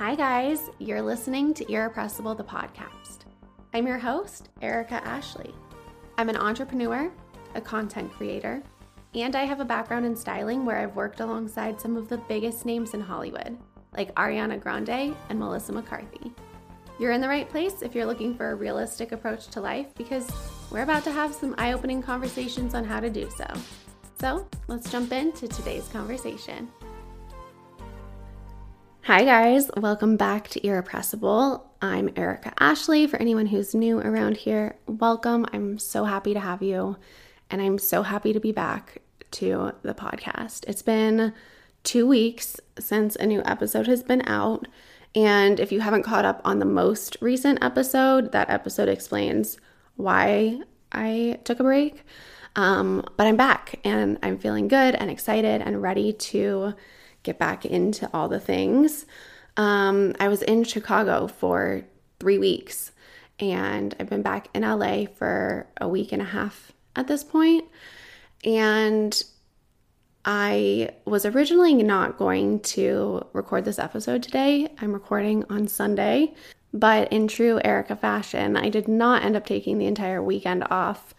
Hi, guys. You're listening to Irrepressible, the podcast. I'm your host, Erica Ashley. I'm an entrepreneur, a content creator, and I have a background in styling where I've worked alongside some of the biggest names in Hollywood, like Ariana Grande and Melissa McCarthy. You're in the right place if you're looking for a realistic approach to life because we're about to have some eye opening conversations on how to do so. So let's jump into today's conversation. Hi, guys. Welcome back to Irrepressible. I'm Erica Ashley. For anyone who's new around here, welcome. I'm so happy to have you, and I'm so happy to be back to the podcast. It's been two weeks since a new episode has been out. And if you haven't caught up on the most recent episode, that episode explains why I took a break. Um, but I'm back and I'm feeling good and excited and ready to get back into all the things. Um, I was in Chicago for three weeks and I've been back in LA for a week and a half at this point. And I was originally not going to record this episode today. I'm recording on Sunday, but in true Erica fashion, I did not end up taking the entire weekend off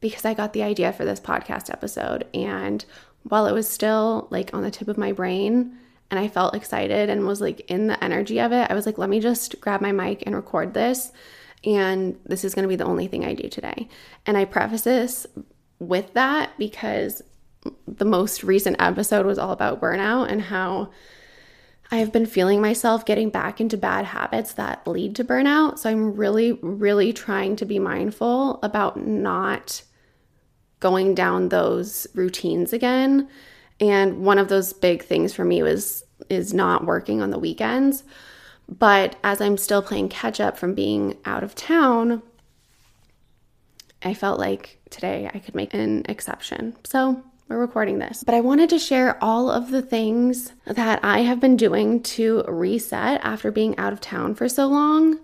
because I got the idea for this podcast episode. And while it was still like on the tip of my brain and I felt excited and was like in the energy of it, I was like, let me just grab my mic and record this. And this is going to be the only thing I do today. And I preface this with that because the most recent episode was all about burnout and how I have been feeling myself getting back into bad habits that lead to burnout. So I'm really, really trying to be mindful about not going down those routines again. And one of those big things for me was is not working on the weekends. But as I'm still playing catch up from being out of town, I felt like today I could make an exception. So we're recording this. But I wanted to share all of the things that I have been doing to reset after being out of town for so long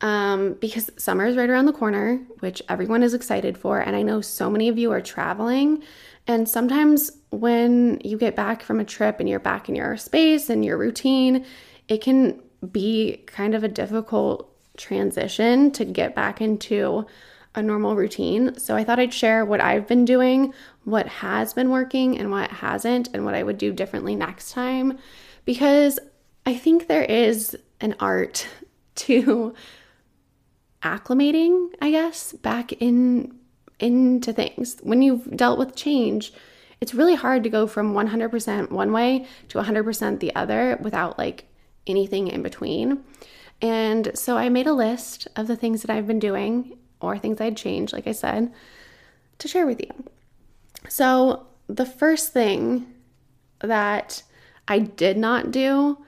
um, because summer is right around the corner, which everyone is excited for. And I know so many of you are traveling. And sometimes when you get back from a trip and you're back in your space and your routine, it can be kind of a difficult transition to get back into a normal routine. So I thought I'd share what I've been doing, what has been working, and what hasn't, and what I would do differently next time. Because I think there is an art to acclimating, I guess, back in into things. When you've dealt with change, it's really hard to go from 100% one way to 100% the other without like anything in between. And so I made a list of the things that I've been doing or things I'd change, like I said, to share with you. So the first thing that I did not do,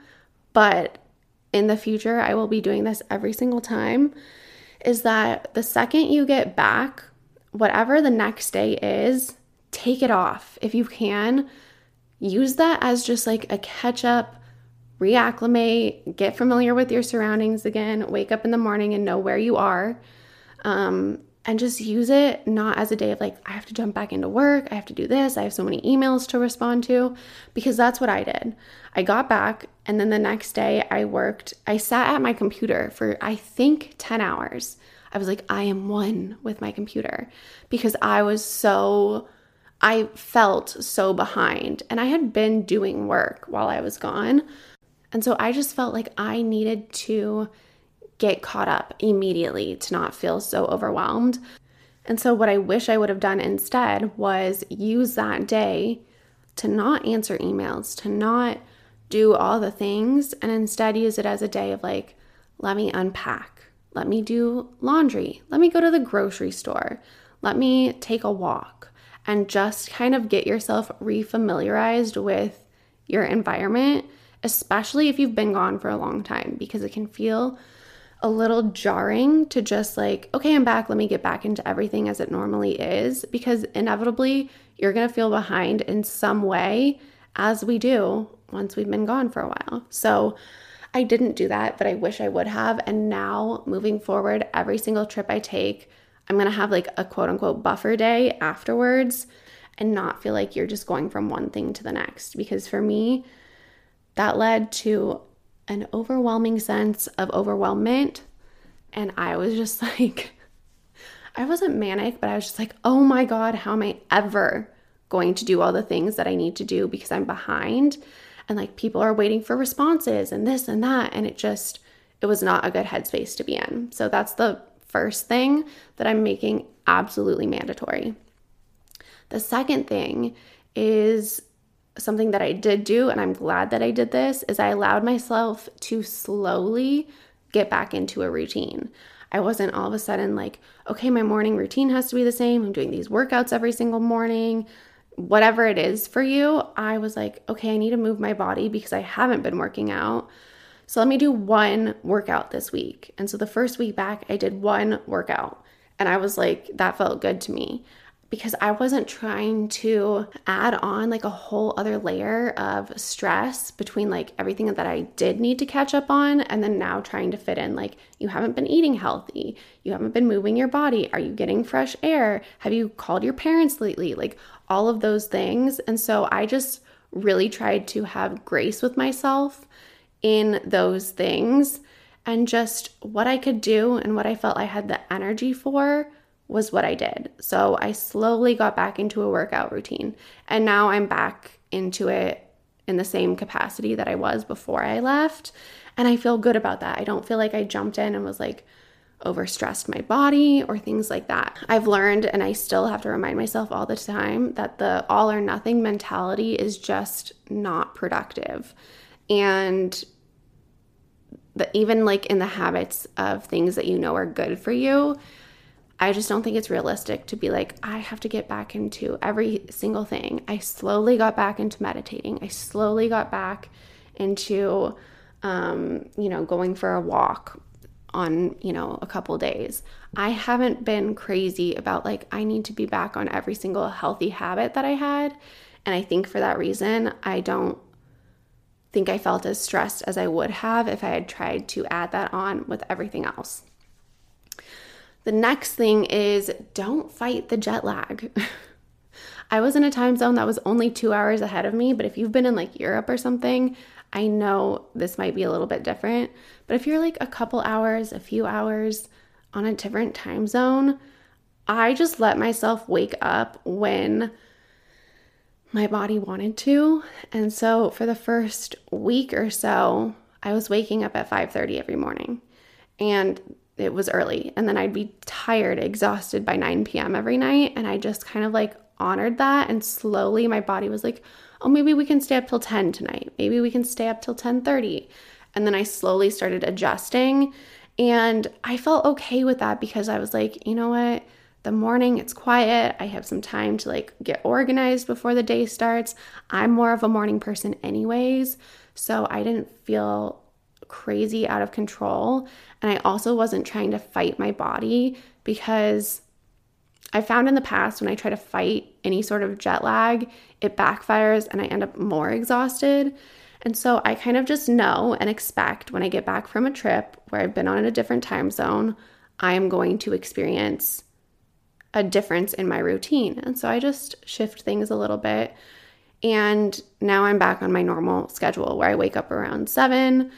but in the future I will be doing this every single time, is that the second you get back, whatever the next day is, take it off if you can. Use that as just like a catch up, reacclimate, get familiar with your surroundings again, wake up in the morning and know where you are. Um, and just use it not as a day of like, I have to jump back into work, I have to do this, I have so many emails to respond to, because that's what I did. I got back, and then the next day I worked, I sat at my computer for I think 10 hours. I was like, I am one with my computer because I was so, I felt so behind, and I had been doing work while I was gone. And so I just felt like I needed to get caught up immediately to not feel so overwhelmed. And so, what I wish I would have done instead was use that day to not answer emails, to not do all the things, and instead use it as a day of like, let me unpack, let me do laundry, let me go to the grocery store, let me take a walk, and just kind of get yourself refamiliarized with your environment, especially if you've been gone for a long time, because it can feel a little jarring to just like, okay, I'm back. Let me get back into everything as it normally is because inevitably you're going to feel behind in some way as we do once we've been gone for a while. So I didn't do that, but I wish I would have. And now moving forward, every single trip I take, I'm going to have like a quote unquote buffer day afterwards and not feel like you're just going from one thing to the next. Because for me, that led to an overwhelming sense of overwhelmment. And I was just like, I wasn't manic, but I was just like, oh my God, how am I ever going to do all the things that I need to do because I'm behind? And like people are waiting for responses and this and that. And it just, it was not a good headspace to be in. So that's the first thing that I'm making absolutely mandatory. The second thing is something that I did do, and I'm glad that I did this, is I allowed myself to slowly get back into a routine. I wasn't all of a sudden like, okay, my morning routine has to be the same. I'm doing these workouts every single morning. Whatever it is for you, I was like, okay, I need to move my body because I haven't been working out. So let me do one workout this week. And so the first week back, I did one workout. And I was like, that felt good to me because I wasn't trying to add on like a whole other layer of stress between like everything that I did need to catch up on and then now trying to fit in like you haven't been eating healthy, you haven't been moving your body, are you getting fresh air? Have you called your parents lately? Like all of those things. And so I just really tried to have grace with myself in those things and just what I could do and what I felt I had the energy for was what I did. So I slowly got back into a workout routine. And now I'm back into it in the same capacity that I was before I left. And I feel good about that. I don't feel like I jumped in and was like overstressed my body or things like that. I've learned, and I still have to remind myself all the time, that the all or nothing mentality is just not productive. And the, even like in the habits of things that you know are good for you, I just don't think it's realistic to be like, I have to get back into every single thing. I slowly got back into meditating. I slowly got back into, um, you know, going for a walk on, you know, a couple days. I haven't been crazy about like, I need to be back on every single healthy habit that I had. And I think for that reason, I don't think I felt as stressed as I would have if I had tried to add that on with everything else. The next thing is don't fight the jet lag. I was in a time zone that was only two hours ahead of me, but if you've been in like Europe or something, I know this might be a little bit different. But if you're like a couple hours, a few hours on a different time zone, I just let myself wake up when my body wanted to. And so for the first week or so, I was waking up at 5:30 every morning. And it was early and then I'd be tired, exhausted by 9 p.m. every night and I just kind of like honored that and slowly my body was like, "Oh, maybe we can stay up till 10 tonight. Maybe we can stay up till 10:30." And then I slowly started adjusting and I felt okay with that because I was like, "You know what? The morning it's quiet. I have some time to like get organized before the day starts. I'm more of a morning person anyways, so I didn't feel crazy out of control. And I also wasn't trying to fight my body because I found in the past when I try to fight any sort of jet lag, it backfires and I end up more exhausted. And so I kind of just know and expect when I get back from a trip where I've been on a different time zone, I am going to experience a difference in my routine. And so I just shift things a little bit. And now I'm back on my normal schedule where I wake up around 7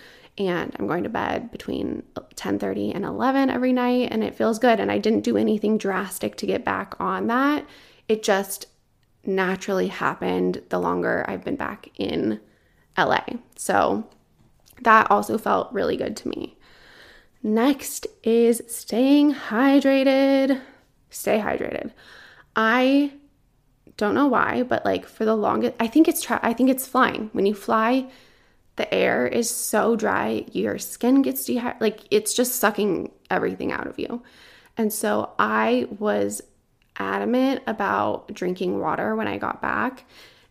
and I'm going to bed between 10:30 and 11 every night and it feels good and I didn't do anything drastic to get back on that. It just naturally happened the longer I've been back in LA. So that also felt really good to me. Next is staying hydrated. Stay hydrated. I don't know why, but like for the longest I think it's tra- I think it's flying. When you fly, the air is so dry, your skin gets dehydrated, like it's just sucking everything out of you. And so I was adamant about drinking water when I got back.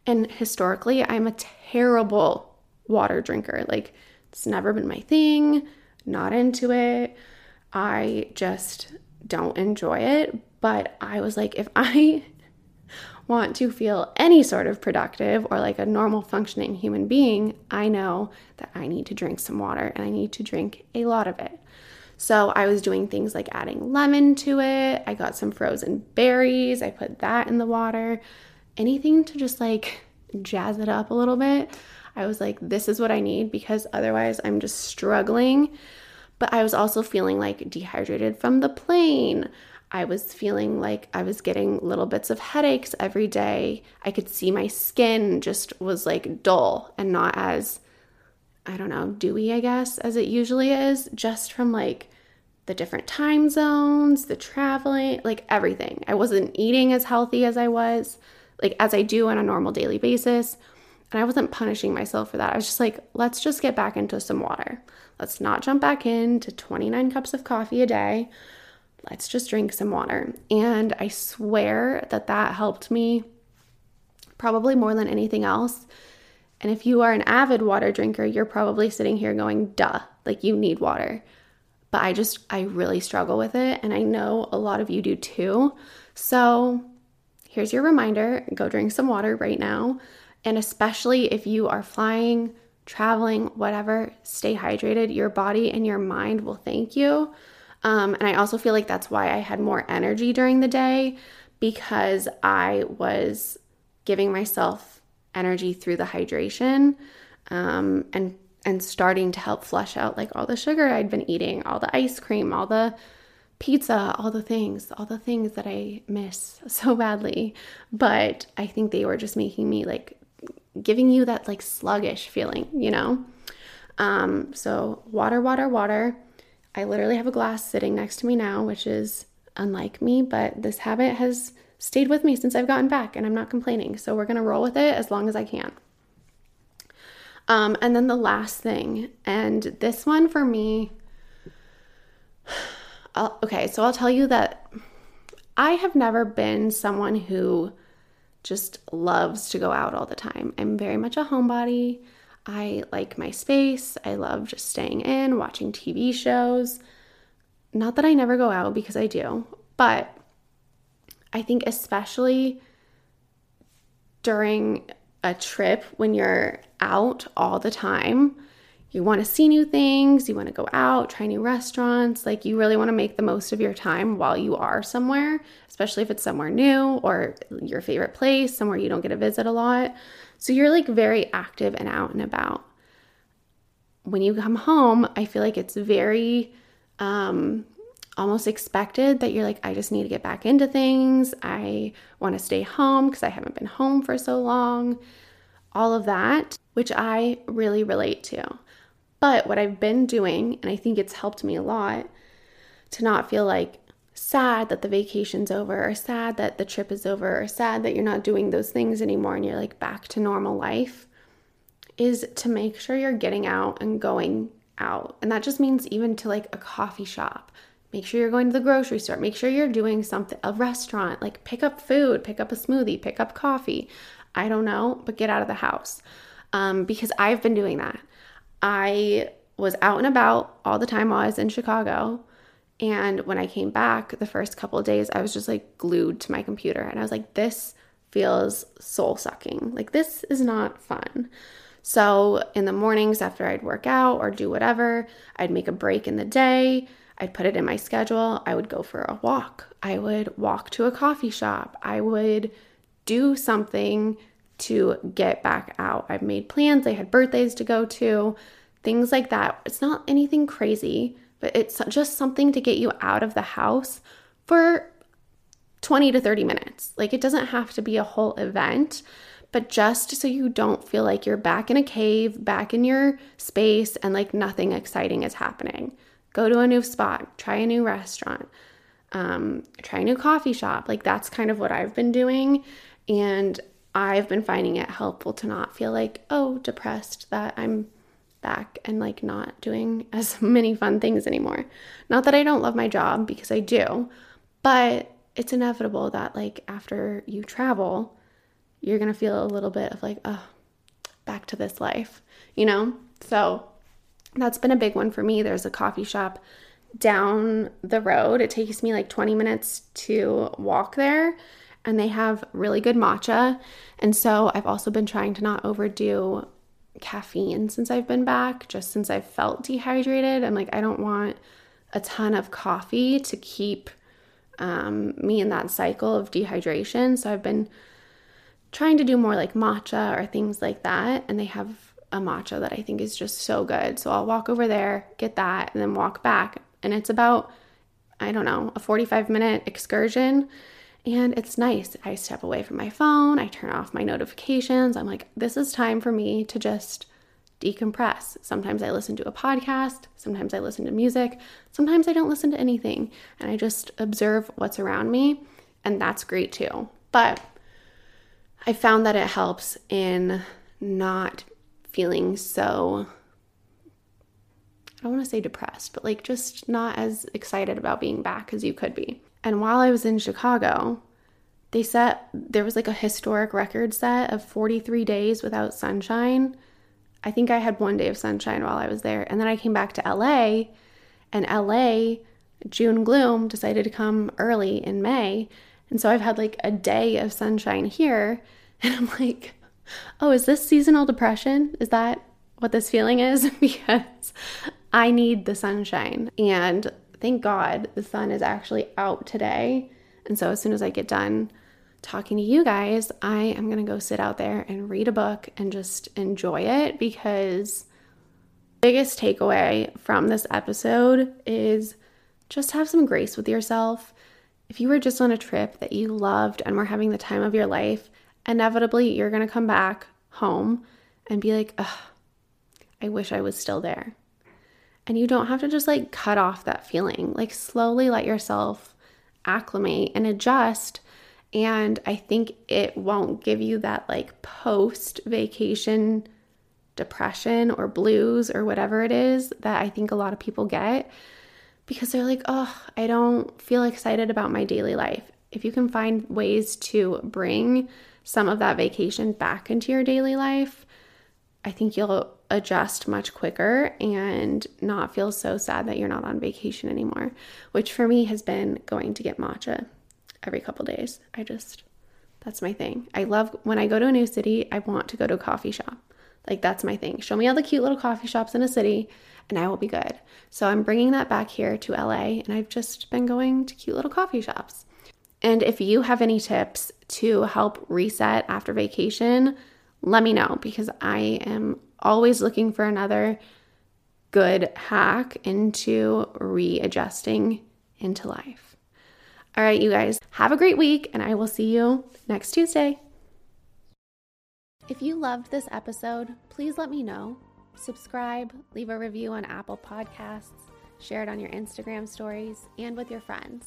And historically, I'm a terrible water drinker. Like, it's never been my thing, not into it. I just don't enjoy it. But I was like, if I want to feel any sort of productive or like a normal functioning human being, I know that I need to drink some water and I need to drink a lot of it. So I was doing things like adding lemon to it. I got some frozen berries. I put that in the water. Anything to just like jazz it up a little bit. I was like, this is what I need because otherwise I'm just struggling. But I was also feeling like dehydrated from the plane. I was feeling like I was getting little bits of headaches every day. I could see my skin just was like dull and not as, I don't know, dewy, I guess, as it usually is, just from like the different time zones, the traveling, like everything. I wasn't eating as healthy as I was, like as I do on a normal daily basis. And I wasn't punishing myself for that. I was just like, let's just get back into some water. Let's not jump back into 29 cups of coffee a day. Let's just drink some water. And I swear that that helped me probably more than anything else. And if you are an avid water drinker, you're probably sitting here going, duh, like you need water but I just, I really struggle with it. And I know a lot of you do too. So here's your reminder go drink some water right now. And especially if you are flying, traveling, whatever, stay hydrated. Your body and your mind will thank you. Um, and I also feel like that's why I had more energy during the day because I was giving myself energy through the hydration um, and and starting to help flush out like all the sugar I'd been eating, all the ice cream, all the pizza, all the things, all the things that I miss so badly. But I think they were just making me like giving you that like sluggish feeling, you know? Um, so water, water, water. I literally have a glass sitting next to me now, which is unlike me, but this habit has stayed with me since I've gotten back and I'm not complaining. So we're gonna roll with it as long as I can. Um, and then the last thing, and this one for me, I'll, okay, so I'll tell you that I have never been someone who just loves to go out all the time. I'm very much a homebody. I like my space. I love just staying in, watching TV shows. Not that I never go out because I do, but I think especially during a trip when you're out all the time. You want to see new things, you want to go out, try new restaurants. Like, you really want to make the most of your time while you are somewhere, especially if it's somewhere new or your favorite place, somewhere you don't get to visit a lot. So, you're like very active and out and about. When you come home, I feel like it's very um, almost expected that you're like, I just need to get back into things. I want to stay home because I haven't been home for so long. All of that which I really relate to. But what I've been doing, and I think it's helped me a lot to not feel like sad that the vacation's over, or sad that the trip is over, or sad that you're not doing those things anymore and you're like back to normal life, is to make sure you're getting out and going out. And that just means even to like a coffee shop. Make sure you're going to the grocery store. Make sure you're doing something, a restaurant, like pick up food, pick up a smoothie, pick up coffee. I don't know, but get out of the house um, because I've been doing that. I was out and about all the time while I was in Chicago. And when I came back the first couple days, I was just like glued to my computer. And I was like, this feels soul sucking. Like, this is not fun. So, in the mornings after I'd work out or do whatever, I'd make a break in the day. I'd put it in my schedule. I would go for a walk. I would walk to a coffee shop. I would do something to get back out. I've made plans, I had birthdays to go to, things like that. It's not anything crazy, but it's just something to get you out of the house for 20 to 30 minutes. Like it doesn't have to be a whole event, but just so you don't feel like you're back in a cave, back in your space, and like nothing exciting is happening. Go to a new spot, try a new restaurant, um, try a new coffee shop. Like that's kind of what I've been doing. And I've been finding it helpful to not feel like, oh, depressed that I'm back and like not doing as many fun things anymore. Not that I don't love my job because I do, but it's inevitable that like after you travel, you're going to feel a little bit of like, oh, back to this life, you know? So that's been a big one for me. There's a coffee shop down the road. It takes me like 20 minutes to walk there and they have really good matcha. And so I've also been trying to not overdo caffeine since I've been back, just since I've felt dehydrated. I'm like, I don't want a ton of coffee to keep um, me in that cycle of dehydration. So I've been trying to do more like matcha or things like that. And they have a matcha that I think is just so good. So I'll walk over there, get that, and then walk back. And it's about, I don't know, a 45 minute excursion. And it's nice. I step away from my phone, I turn off my notifications. I'm like, this is time for me to just decompress. Sometimes I listen to a podcast, sometimes I listen to music, sometimes I don't listen to anything, and I just observe what's around me, and that's great too. But I found that it helps in not feeling so I don't want to say depressed, but like just not as excited about being back as you could be. And while I was in Chicago, they set there was like a historic record set of 43 days without sunshine. I think I had one day of sunshine while I was there. And then I came back to LA, and LA, June gloom, decided to come early in May. And so I've had like a day of sunshine here. And I'm like, oh, is this seasonal depression? Is that what this feeling is? because I need the sunshine. And thank God the sun is actually out today. And so as soon as I get done talking to you guys, I am going to go sit out there and read a book and just enjoy it because biggest takeaway from this episode is just have some grace with yourself. If you were just on a trip that you loved and were having the time of your life, inevitably you're going to come back home and be like, I wish I was still there. And you don't have to just like cut off that feeling. Like slowly let yourself acclimate and adjust. And I think it won't give you that like post vacation depression or blues or whatever it is that I think a lot of people get because they're like, oh, I don't feel excited about my daily life. If you can find ways to bring some of that vacation back into your daily life, I think you'll adjust much quicker and not feel so sad that you're not on vacation anymore, which for me has been going to get matcha every couple days. I just, that's my thing. I love when I go to a new city, I want to go to a coffee shop. Like, that's my thing. Show me all the cute little coffee shops in a city, and I will be good. So, I'm bringing that back here to LA, and I've just been going to cute little coffee shops. And if you have any tips to help reset after vacation, let me know because I am always looking for another good hack into readjusting into life. All right, you guys, have a great week, and I will see you next Tuesday. If you loved this episode, please let me know. Subscribe, leave a review on Apple Podcasts, share it on your Instagram stories, and with your friends.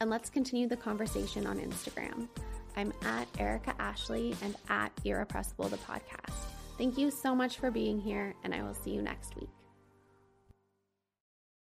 And let's continue the conversation on Instagram. I'm at Erica Ashley and at Irrepressible the podcast. Thank you so much for being here, and I will see you next week.